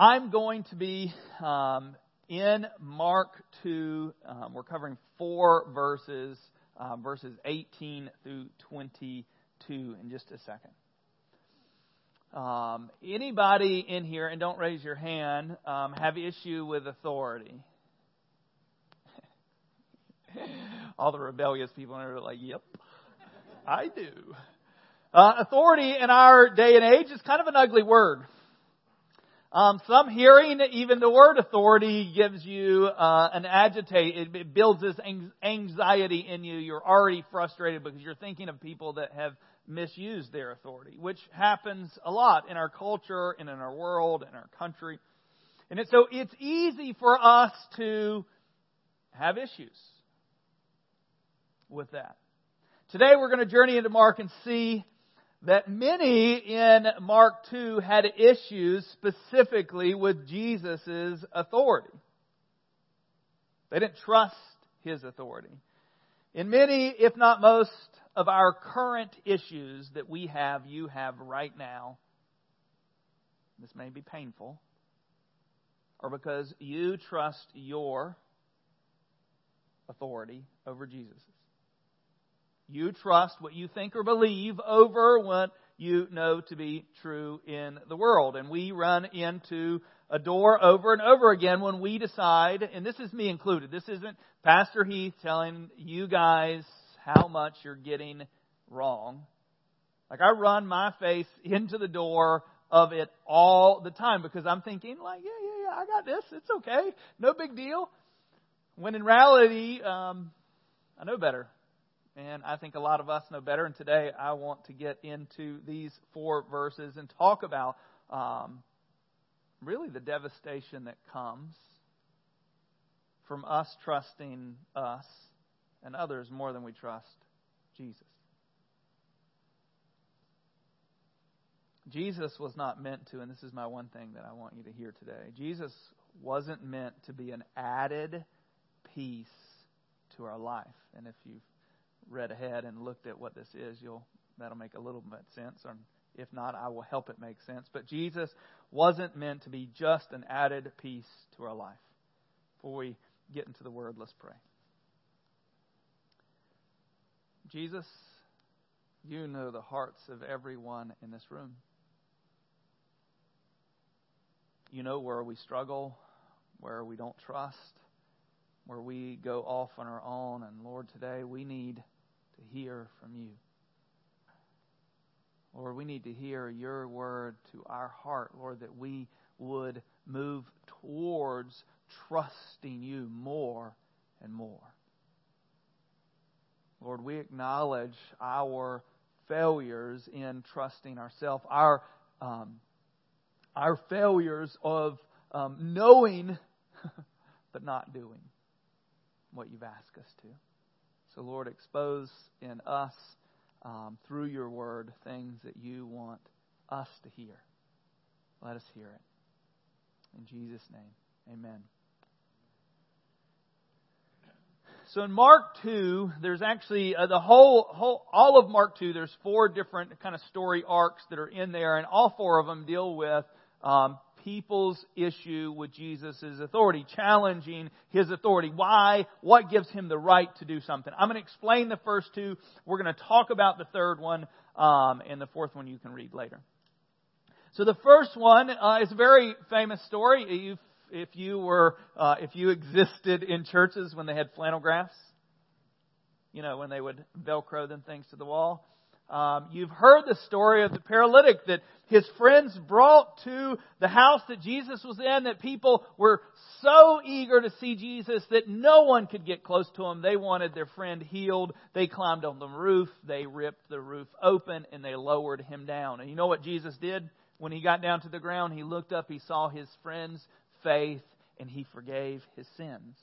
I'm going to be um, in Mark 2. Um, we're covering four verses, um, verses 18 through 22 in just a second. Um, anybody in here, and don't raise your hand, um, have issue with authority? All the rebellious people are like, yep, I do. Uh, authority in our day and age is kind of an ugly word. Um, some hearing even the word authority gives you uh, an agitate. It, it builds this anxiety in you. You're already frustrated because you're thinking of people that have misused their authority, which happens a lot in our culture and in our world and our country. And it, so it's easy for us to have issues with that. Today we're going to journey into Mark and see that many in Mark 2 had issues specifically with Jesus' authority. They didn't trust his authority. In many, if not most, of our current issues that we have, you have right now, this may be painful, or because you trust your authority over Jesus. You trust what you think or believe over what you know to be true in the world. And we run into a door over and over again when we decide, and this is me included, this isn't Pastor Heath telling you guys how much you're getting wrong. Like I run my face into the door of it all the time because I'm thinking like, yeah, yeah, yeah, I got this. It's okay. No big deal. When in reality, um, I know better. And I think a lot of us know better. And today I want to get into these four verses and talk about um, really the devastation that comes from us trusting us and others more than we trust Jesus. Jesus was not meant to, and this is my one thing that I want you to hear today. Jesus wasn't meant to be an added piece to our life. And if you've read ahead and looked at what this is, you'll that'll make a little bit sense. Or if not, I will help it make sense. But Jesus wasn't meant to be just an added piece to our life. Before we get into the word, let's pray. Jesus, you know the hearts of everyone in this room. You know where we struggle, where we don't trust, where we go off on our own. And Lord, today we need to hear from you. Lord, we need to hear your word to our heart, Lord, that we would move towards trusting you more and more. Lord, we acknowledge our failures in trusting ourselves, our, um, our failures of um, knowing but not doing what you've asked us to. So, Lord, expose in us, um, through your word, things that you want us to hear. Let us hear it. In Jesus' name, amen. So in Mark 2, there's actually uh, the whole, whole, all of Mark 2, there's four different kind of story arcs that are in there, and all four of them deal with um, people's issue with Jesus' authority, challenging his authority. Why? What gives him the right to do something? I'm going to explain the first two. We're going to talk about the third one, um, and the fourth one you can read later. So the first one uh, is a very famous story. If, if you were, uh, if you existed in churches when they had flannel graphs, you know, when they would Velcro them things to the wall. Um, you've heard the story of the paralytic that his friends brought to the house that Jesus was in, that people were so eager to see Jesus that no one could get close to him. They wanted their friend healed. They climbed on the roof. They ripped the roof open and they lowered him down. And you know what Jesus did? When he got down to the ground, he looked up, he saw his friend's faith, and he forgave his sins.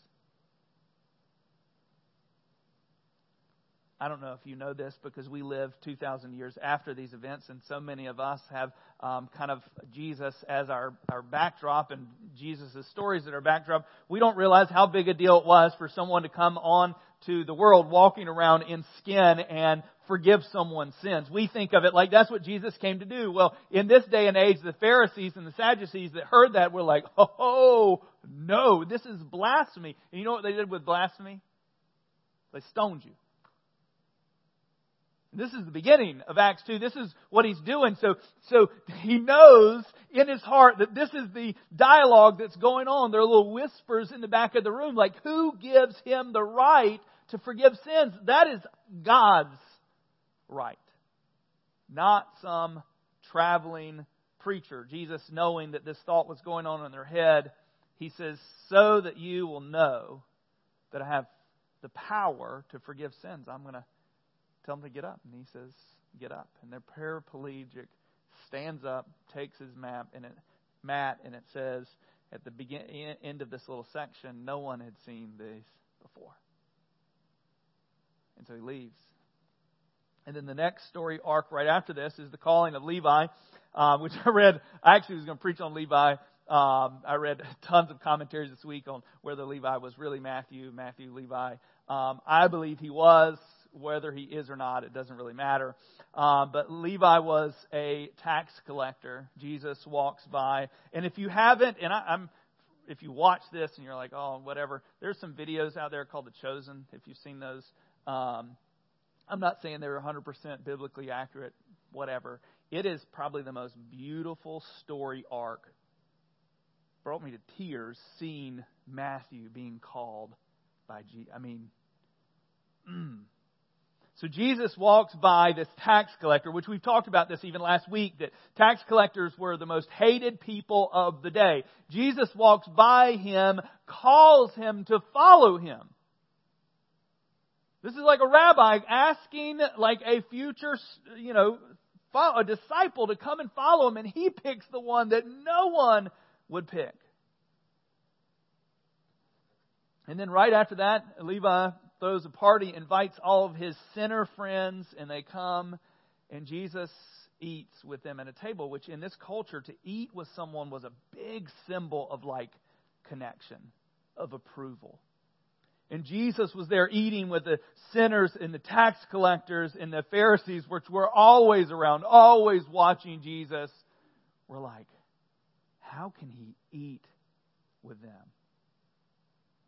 I don't know if you know this because we live 2,000 years after these events, and so many of us have um, kind of Jesus as our, our backdrop and Jesus' stories that are backdrop. We don't realize how big a deal it was for someone to come on to the world walking around in skin and forgive someone's sins. We think of it like that's what Jesus came to do. Well, in this day and age, the Pharisees and the Sadducees that heard that were like, oh, no, this is blasphemy. And you know what they did with blasphemy? They stoned you. This is the beginning of Acts 2. This is what he's doing. So, so he knows in his heart that this is the dialogue that's going on. There are little whispers in the back of the room like, who gives him the right to forgive sins? That is God's right. Not some traveling preacher. Jesus, knowing that this thought was going on in their head, he says, so that you will know that I have the power to forgive sins. I'm going to tell him to get up. And he says, Get up. And their paraplegic stands up, takes his map and it, mat, and it says at the begin, end of this little section, no one had seen this before. And so he leaves. And then the next story arc right after this is the calling of Levi, uh, which I read. I actually was going to preach on Levi. Um, I read tons of commentaries this week on whether Levi was really Matthew, Matthew, Levi. Um, I believe he was whether he is or not, it doesn't really matter. Um, but Levi was a tax collector. Jesus walks by, and if you haven't, and I, I'm, if you watch this and you're like, oh, whatever, there's some videos out there called The Chosen. If you've seen those, um, I'm not saying they're 100% biblically accurate, whatever. It is probably the most beautiful story arc. Brought me to tears seeing Matthew being called by Jesus. I mean, so Jesus walks by this tax collector, which we've talked about this even last week, that tax collectors were the most hated people of the day. Jesus walks by him, calls him to follow him. This is like a rabbi asking like a future, you know, a disciple to come and follow him, and he picks the one that no one would pick. And then right after that, Levi throws a party, invites all of his sinner friends, and they come, and Jesus eats with them at a table, which in this culture, to eat with someone was a big symbol of like connection, of approval. And Jesus was there eating with the sinners and the tax collectors and the Pharisees, which were always around, always watching Jesus. We're like, how can he eat with them?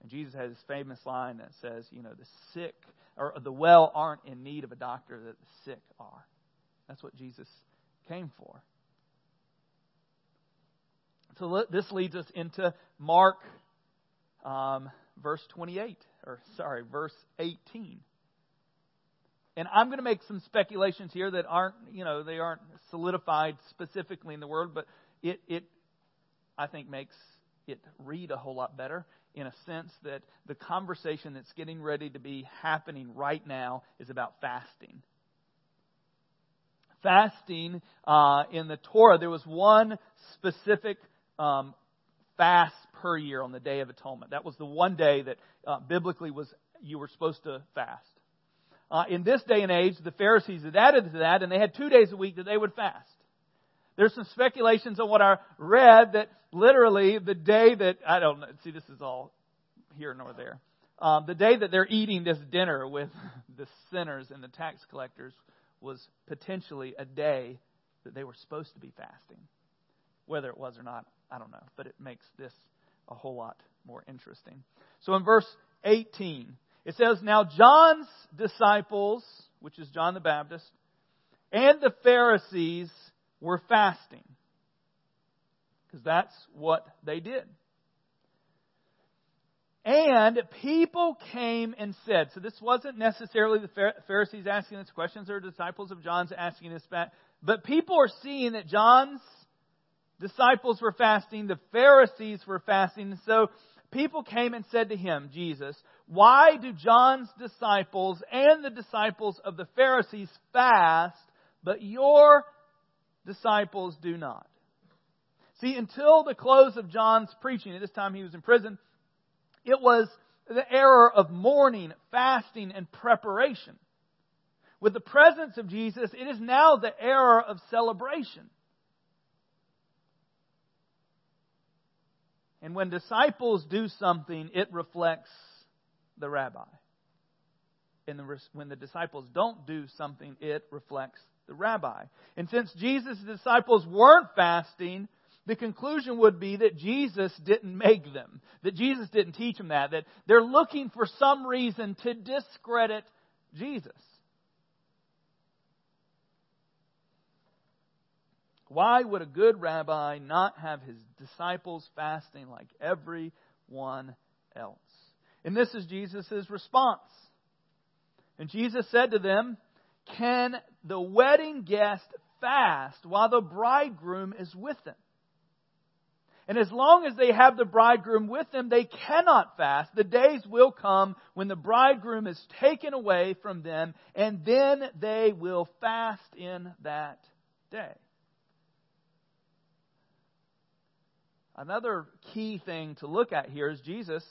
And Jesus has this famous line that says, you know, the sick or the well aren't in need of a doctor, that the sick are. That's what Jesus came for. So this leads us into Mark um, verse 28, or sorry, verse 18. And I'm going to make some speculations here that aren't, you know, they aren't solidified specifically in the Word, but it, it I think, makes it read a whole lot better in a sense that the conversation that's getting ready to be happening right now is about fasting. Fasting uh, in the Torah, there was one specific um, fast per year on the Day of Atonement. That was the one day that uh, biblically was you were supposed to fast. Uh, in this day and age, the Pharisees had added to that, and they had two days a week that they would fast. There's some speculations on what I read that literally the day that, I don't know, see, this is all here nor there. Um, the day that they're eating this dinner with the sinners and the tax collectors was potentially a day that they were supposed to be fasting. Whether it was or not, I don't know, but it makes this a whole lot more interesting. So in verse 18, it says, Now John's disciples, which is John the Baptist, and the Pharisees were fasting. Because that's what they did. And people came and said, so this wasn't necessarily the Pharisees asking this questions or disciples of John's asking this but people are seeing that John's disciples were fasting, the Pharisees were fasting, and so people came and said to him, Jesus, why do John's disciples and the disciples of the Pharisees fast, but your disciples do not. See, until the close of John's preaching, at this time he was in prison, it was the era of mourning, fasting, and preparation. With the presence of Jesus, it is now the era of celebration. And when disciples do something, it reflects the rabbi. and the, when the disciples don't do something, it reflects the rabbi. And since Jesus' disciples weren't fasting, the conclusion would be that Jesus didn't make them, that Jesus didn't teach them that, that they're looking for some reason to discredit Jesus. Why would a good rabbi not have his disciples fasting like everyone else? And this is Jesus' response. And Jesus said to them, Can the wedding guest fast while the bridegroom is with them? And as long as they have the bridegroom with them, they cannot fast. The days will come when the bridegroom is taken away from them, and then they will fast in that day. Another key thing to look at here is Jesus,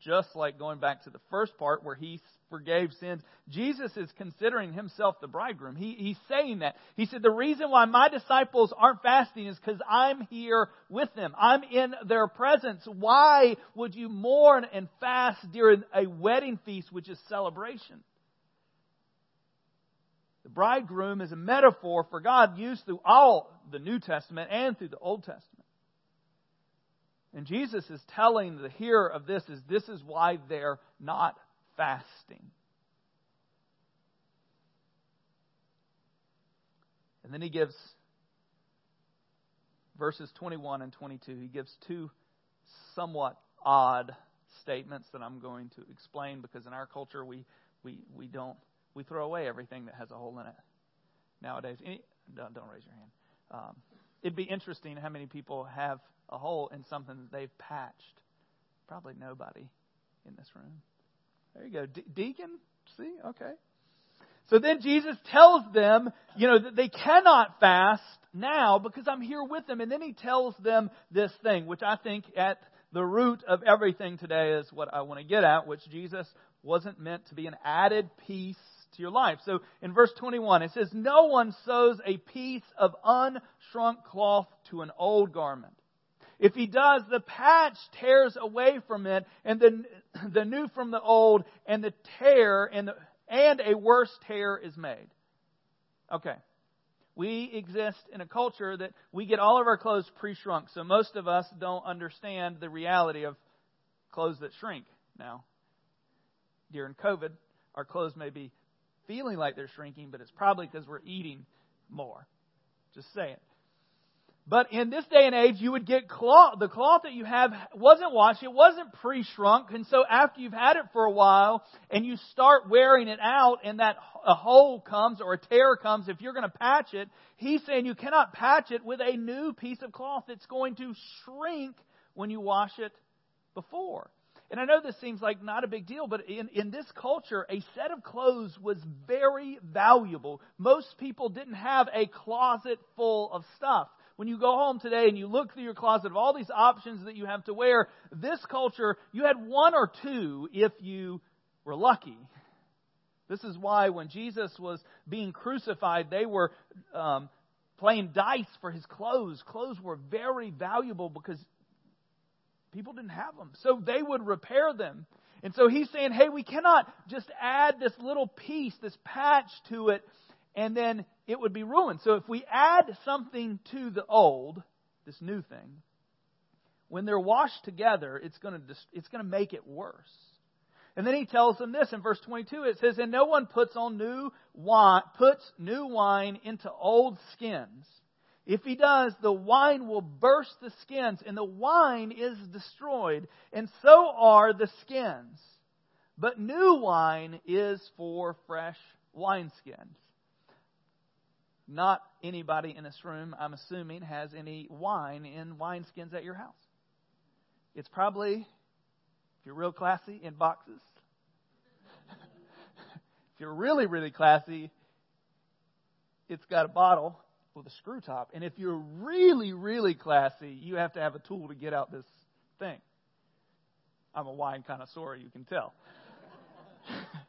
just like going back to the first part where he forgave sins, Jesus is considering himself the bridegroom. He, he's saying that. He said, The reason why my disciples aren't fasting is because I'm here with them. I'm in their presence. Why would you mourn and fast during a wedding feast, which is celebration? The bridegroom is a metaphor for God used through all the New Testament and through the Old Testament. And Jesus is telling the hearer of this is this is why they're not fasting. And then he gives verses 21 and 22. He gives two somewhat odd statements that I'm going to explain because in our culture we we we don't we throw away everything that has a hole in it nowadays. Any, don't, don't raise your hand. Um, it'd be interesting how many people have a hole in something that they've patched. Probably nobody in this room. There you go. De- deacon? See? Okay. So then Jesus tells them, you know, that they cannot fast now because I'm here with them. And then he tells them this thing, which I think at the root of everything today is what I want to get at, which Jesus wasn't meant to be an added piece to your life. So in verse 21, it says, No one sews a piece of unshrunk cloth to an old garment. If he does, the patch tears away from it, and the, the new from the old, and the tear, and, the, and a worse tear is made. Okay. We exist in a culture that we get all of our clothes pre shrunk, so most of us don't understand the reality of clothes that shrink now. During COVID, our clothes may be feeling like they're shrinking, but it's probably because we're eating more. Just saying. But in this day and age, you would get cloth. The cloth that you have wasn't washed. It wasn't pre-shrunk. And so after you've had it for a while and you start wearing it out and that a hole comes or a tear comes, if you're going to patch it, he's saying you cannot patch it with a new piece of cloth that's going to shrink when you wash it before. And I know this seems like not a big deal, but in, in this culture, a set of clothes was very valuable. Most people didn't have a closet full of stuff when you go home today and you look through your closet of all these options that you have to wear, this culture, you had one or two if you were lucky. This is why when Jesus was being crucified, they were um, playing dice for his clothes. Clothes were very valuable because people didn't have them. So they would repair them. And so he's saying, hey, we cannot just add this little piece, this patch to it, and then it would be ruined. So if we add something to the old, this new thing, when they're washed together, it's going to it's going to make it worse. And then he tells them this in verse 22. It says, "And no one puts on new wine puts new wine into old skins. If he does, the wine will burst the skins, and the wine is destroyed, and so are the skins. But new wine is for fresh wineskins." Not anybody in this room, I'm assuming, has any wine in wineskins at your house. It's probably, if you're real classy, in boxes. if you're really, really classy, it's got a bottle with a screw top. And if you're really, really classy, you have to have a tool to get out this thing. I'm a wine connoisseur, you can tell.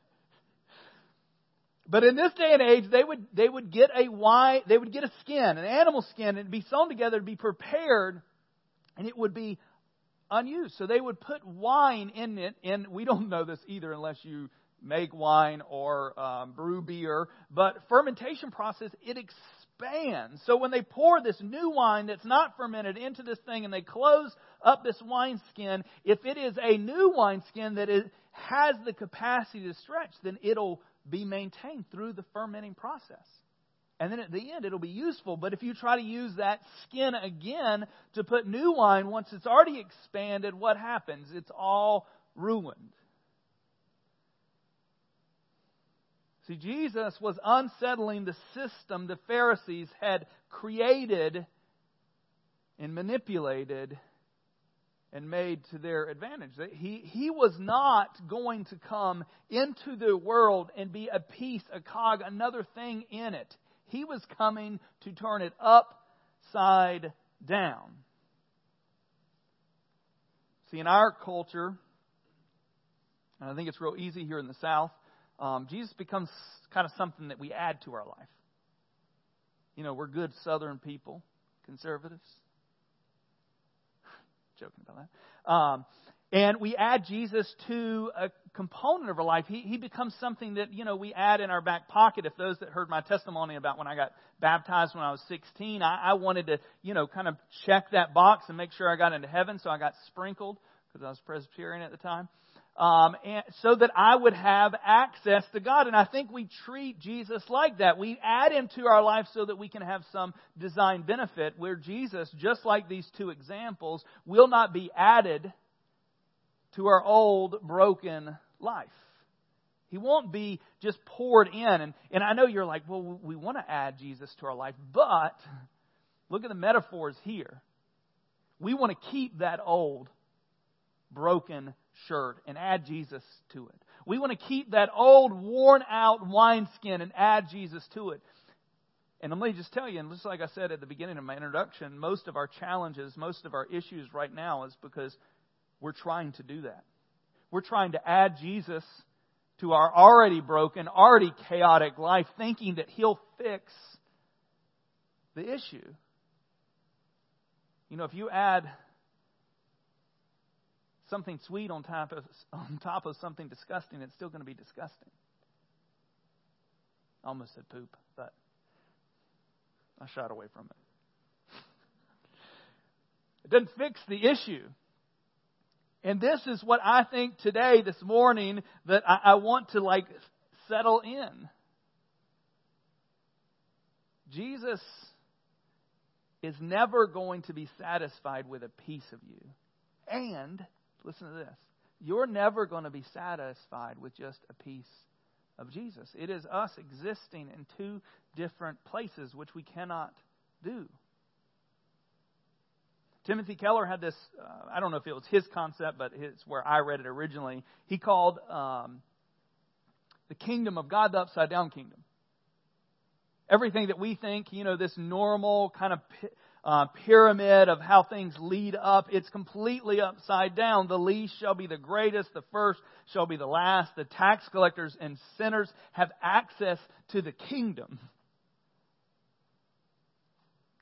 But in this day and age, they would, they would get a wine, they would get a skin, an animal skin, and be sewn together, to be prepared, and it would be unused. So they would put wine in it, and we don't know this either unless you make wine or um, brew beer. But fermentation process, it expands. So when they pour this new wine that's not fermented into this thing and they close up this wineskin, if it is a new wineskin that is, has the capacity to stretch, then it'll be maintained through the fermenting process. And then at the end, it'll be useful. But if you try to use that skin again to put new wine, once it's already expanded, what happens? It's all ruined. See, Jesus was unsettling the system the Pharisees had created and manipulated and made to their advantage. He, he was not going to come into the world and be a piece, a cog, another thing in it. He was coming to turn it upside down. See, in our culture, and I think it's real easy here in the South, um, Jesus becomes kind of something that we add to our life. You know, we're good Southern people, conservatives. Joking about that. Um, and we add Jesus to a component of our life. He, he becomes something that, you know, we add in our back pocket. If those that heard my testimony about when I got baptized when I was 16, I, I wanted to, you know, kind of check that box and make sure I got into heaven. So I got sprinkled because I was Presbyterian at the time um, and so that I would have access to God. And I think we treat Jesus like that. We add him to our life so that we can have some design benefit, where Jesus, just like these two examples, will not be added to our old broken life. He won't be just poured in. And, and I know you're like, well, we want to add Jesus to our life, but look at the metaphors here. We want to keep that old broken shirt and add Jesus to it. We want to keep that old, worn out wineskin and add Jesus to it. And let me just tell you, and just like I said at the beginning of my introduction, most of our challenges, most of our issues right now is because we're trying to do that. We're trying to add Jesus to our already broken, already chaotic life, thinking that He'll fix the issue. You know, if you add something sweet on top of, on top of something disgusting, it's still going to be disgusting. I almost said poop, but I shot away from it. It doesn't fix the issue. And this is what I think today, this morning, that I, I want to like settle in. Jesus is never going to be satisfied with a piece of you. And Listen to this. You're never going to be satisfied with just a piece of Jesus. It is us existing in two different places, which we cannot do. Timothy Keller had this, uh, I don't know if it was his concept, but it's where I read it originally. He called um, the kingdom of God the upside down kingdom. Everything that we think, you know, this normal kind of uh, pyramid of how things lead up. It's completely upside down. The least shall be the greatest, the first shall be the last. The tax collectors and sinners have access to the kingdom.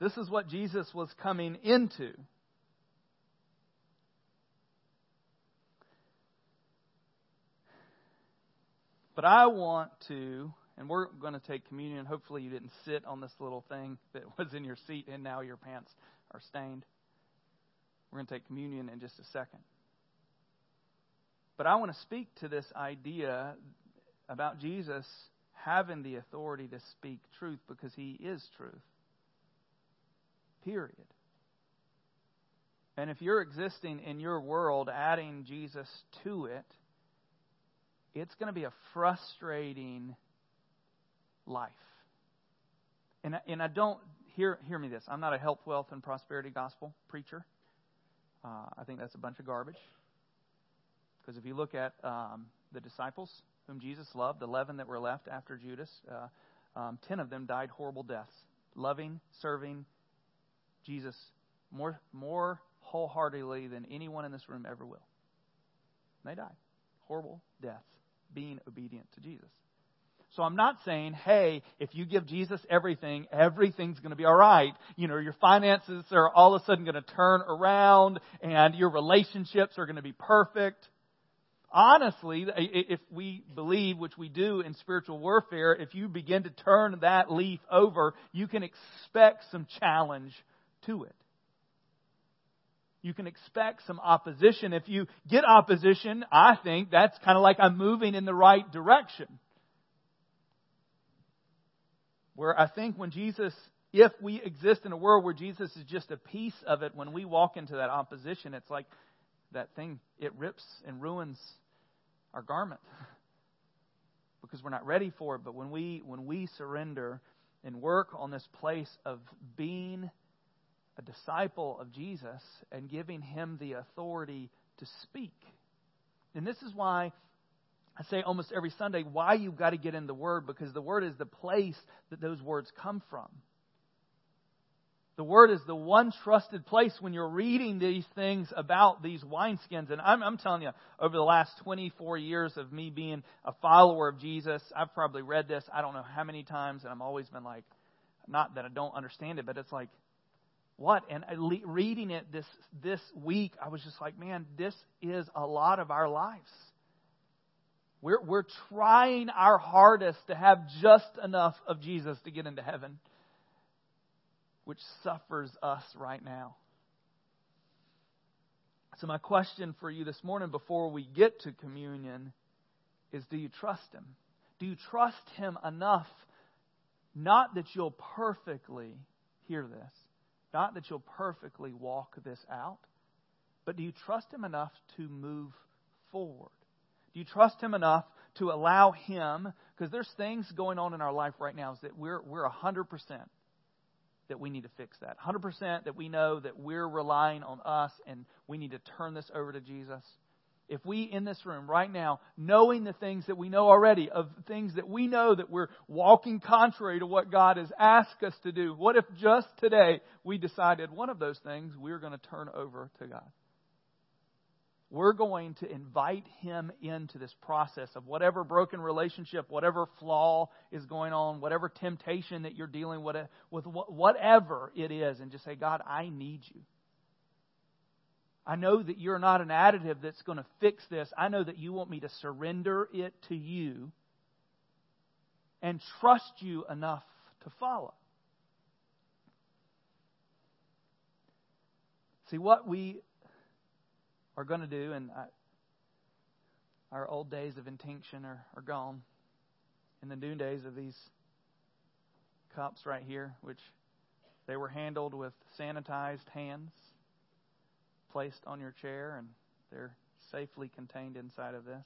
This is what Jesus was coming into. But I want to and we're going to take communion. Hopefully, you didn't sit on this little thing that was in your seat and now your pants are stained. We're going to take communion in just a second. But I want to speak to this idea about Jesus having the authority to speak truth because he is truth. Period. And if you're existing in your world adding Jesus to it, it's going to be a frustrating life. And, I, and I don't, hear, hear me this, I'm not a health, wealth, and prosperity gospel preacher. Uh, I think that's a bunch of garbage. Because if you look at um, the disciples whom Jesus loved, the 11 that were left after Judas, uh, um, 10 of them died horrible deaths, loving, serving Jesus more, more wholeheartedly than anyone in this room ever will. And they died. Horrible deaths, being obedient to Jesus. So I'm not saying, hey, if you give Jesus everything, everything's going to be all right. You know, your finances are all of a sudden going to turn around and your relationships are going to be perfect. honestly, if we believe, which we do in spiritual warfare, if you begin to turn that leaf over, you can expect some challenge to it. You can expect some opposition. If you get opposition, I think that's kind of like I'm moving in the right direction. Where I think when Jesus, if we exist in a world where Jesus is just a piece of it, when we walk into that opposition, it's like that thing, it rips and ruins our garment because we're not ready for it. But when we, when we surrender and work on this place of being a disciple of Jesus and giving him the authority to speak. And this is why I say almost every Sunday why you've got to get in the Word because the Word is the place that those words come from. The Word is the one trusted place when you're reading these things about these wineskins. And I'm, I'm telling you, over the last 24 years of me being a follower of Jesus, I've probably read this I don't know how many times, and I've always been like, not that I don't understand it, but it's like, what? And reading it this, this week, I was just like, man, this is a lot of our lives. We're, we're trying our hardest to have just enough of Jesus to get into heaven, which suffers us right now. So, my question for you this morning before we get to communion is do you trust Him? Do you trust Him enough? Not that you'll perfectly hear this, not that you'll perfectly walk this out, but do you trust Him enough to move forward? You trust Him enough to allow Him? Because there's things going on in our life right now is that we're, we're a 100% that we need to fix that. 100% that we know that we're relying on us and we need to turn this over to Jesus if we in this room right now, knowing the things that we know already, of things that we know that we're walking contrary to what God has asked us to do, what if just today we decided one of those things we're going to turn over to God? We're going to invite Him into this process of whatever broken relationship, whatever flaw is going on, whatever temptation that you're dealing with, with whatever it is, and just say, God, I need you. I know that you're not an additive that's going to fix this. I know that you want me to surrender it to you and trust you enough to follow. See, what we are going to do, and I, our old days of intinction are, are gone. In the new days of these cups right here, which they were handled with sanitized hands placed on your chair and they're safely contained inside of this.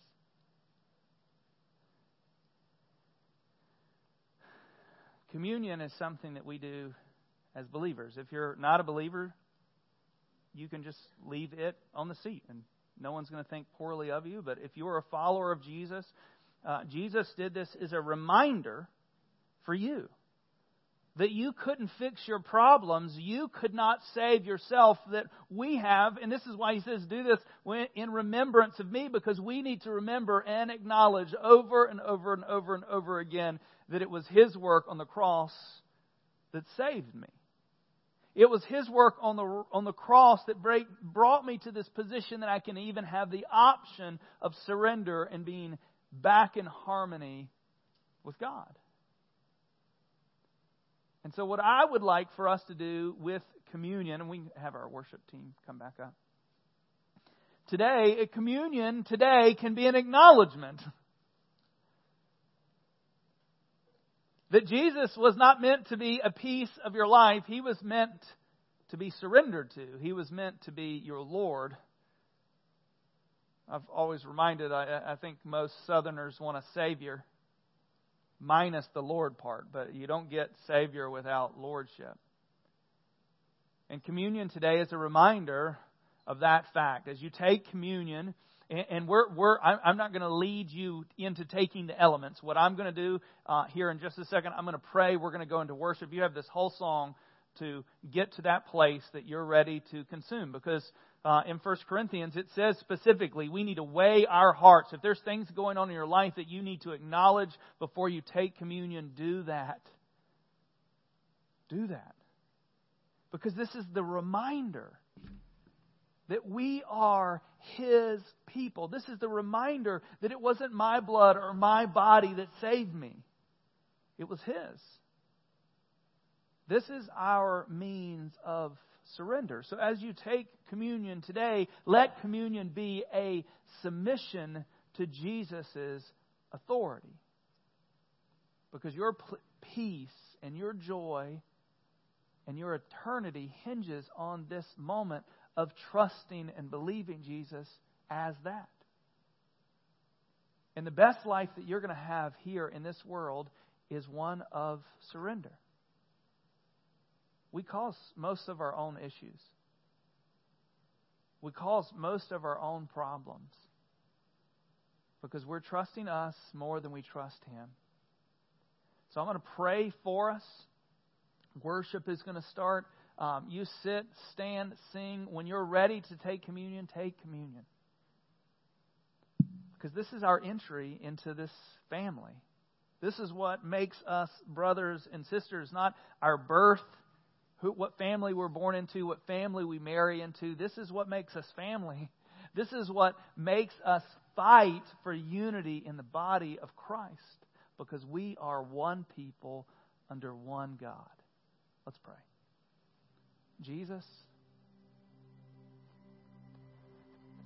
Communion is something that we do as believers. If you're not a believer, you can just leave it on the seat and no one's going to think poorly of you. But if you're a follower of Jesus, uh, Jesus did this as a reminder for you that you couldn't fix your problems. You could not save yourself. That we have, and this is why he says, do this in remembrance of me, because we need to remember and acknowledge over and over and over and over again that it was his work on the cross that saved me. It was his work on the, on the cross that break, brought me to this position that I can even have the option of surrender and being back in harmony with God. And so, what I would like for us to do with communion, and we have our worship team come back up. Today, a communion today can be an acknowledgement that Jesus was not meant to be a piece of your life. He was meant to be surrendered to. He was meant to be your Lord. I've always reminded, I, I think most Southerners want a Savior minus the Lord part, but you don't get Savior without Lordship. And communion today is a reminder of that fact. As you take communion, and we're, we're I'm not going to lead you into taking the elements. What I'm going to do uh, here in just a second, I'm going to pray. We're going to go into worship. You have this whole song to get to that place that you're ready to consume because uh, in 1 Corinthians, it says specifically we need to weigh our hearts. If there's things going on in your life that you need to acknowledge before you take communion, do that. Do that. Because this is the reminder that we are His people. This is the reminder that it wasn't my blood or my body that saved me, it was His. This is our means of surrender. So as you take communion today, let communion be a submission to Jesus' authority. Because your peace and your joy and your eternity hinges on this moment of trusting and believing Jesus as that. And the best life that you're going to have here in this world is one of surrender. We cause most of our own issues. We cause most of our own problems because we're trusting us more than we trust Him. So I'm going to pray for us. Worship is going to start. Um, you sit, stand, sing. When you're ready to take communion, take communion. Because this is our entry into this family. This is what makes us brothers and sisters, not our birth, who, what family we're born into, what family we marry into. This is what makes us family. This is what makes us fight for unity in the body of Christ because we are one people under one God. Let's pray. Jesus,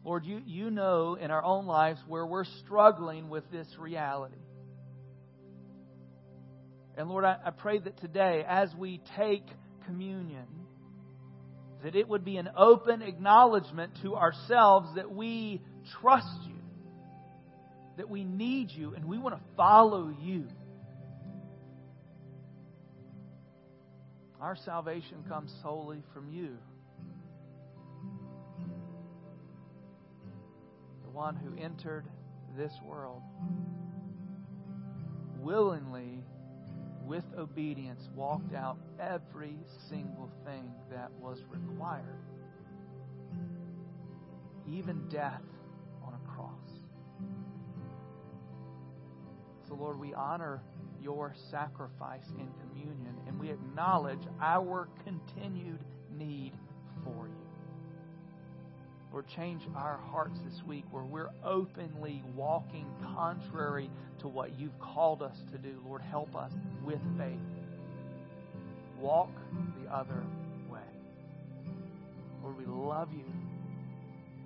Lord, you, you know in our own lives where we're struggling with this reality. And Lord, I, I pray that today, as we take communion, that it would be an open acknowledgement to ourselves that we trust you, that we need you, and we want to follow you. Our salvation comes solely from you. The one who entered this world willingly with obedience, walked out every single thing that was required, even death on a cross. So, Lord, we honor your sacrifice in communion and we acknowledge our continued need for you. Lord, change our hearts this week where we're openly walking contrary to what you've called us to do. Lord, help us with faith. Walk the other way. Lord, we love you.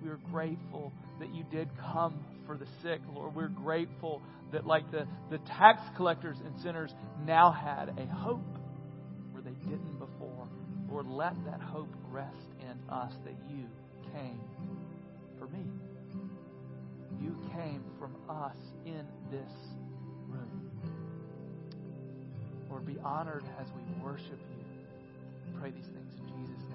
We are grateful that you did come for the sick. Lord, we're grateful that, like the, the tax collectors and sinners, now had a hope where they didn't before. Lord, let that hope rest in us that you came for me. You came from us in this room. Lord, be honored as we worship you. Pray these things in Jesus' name.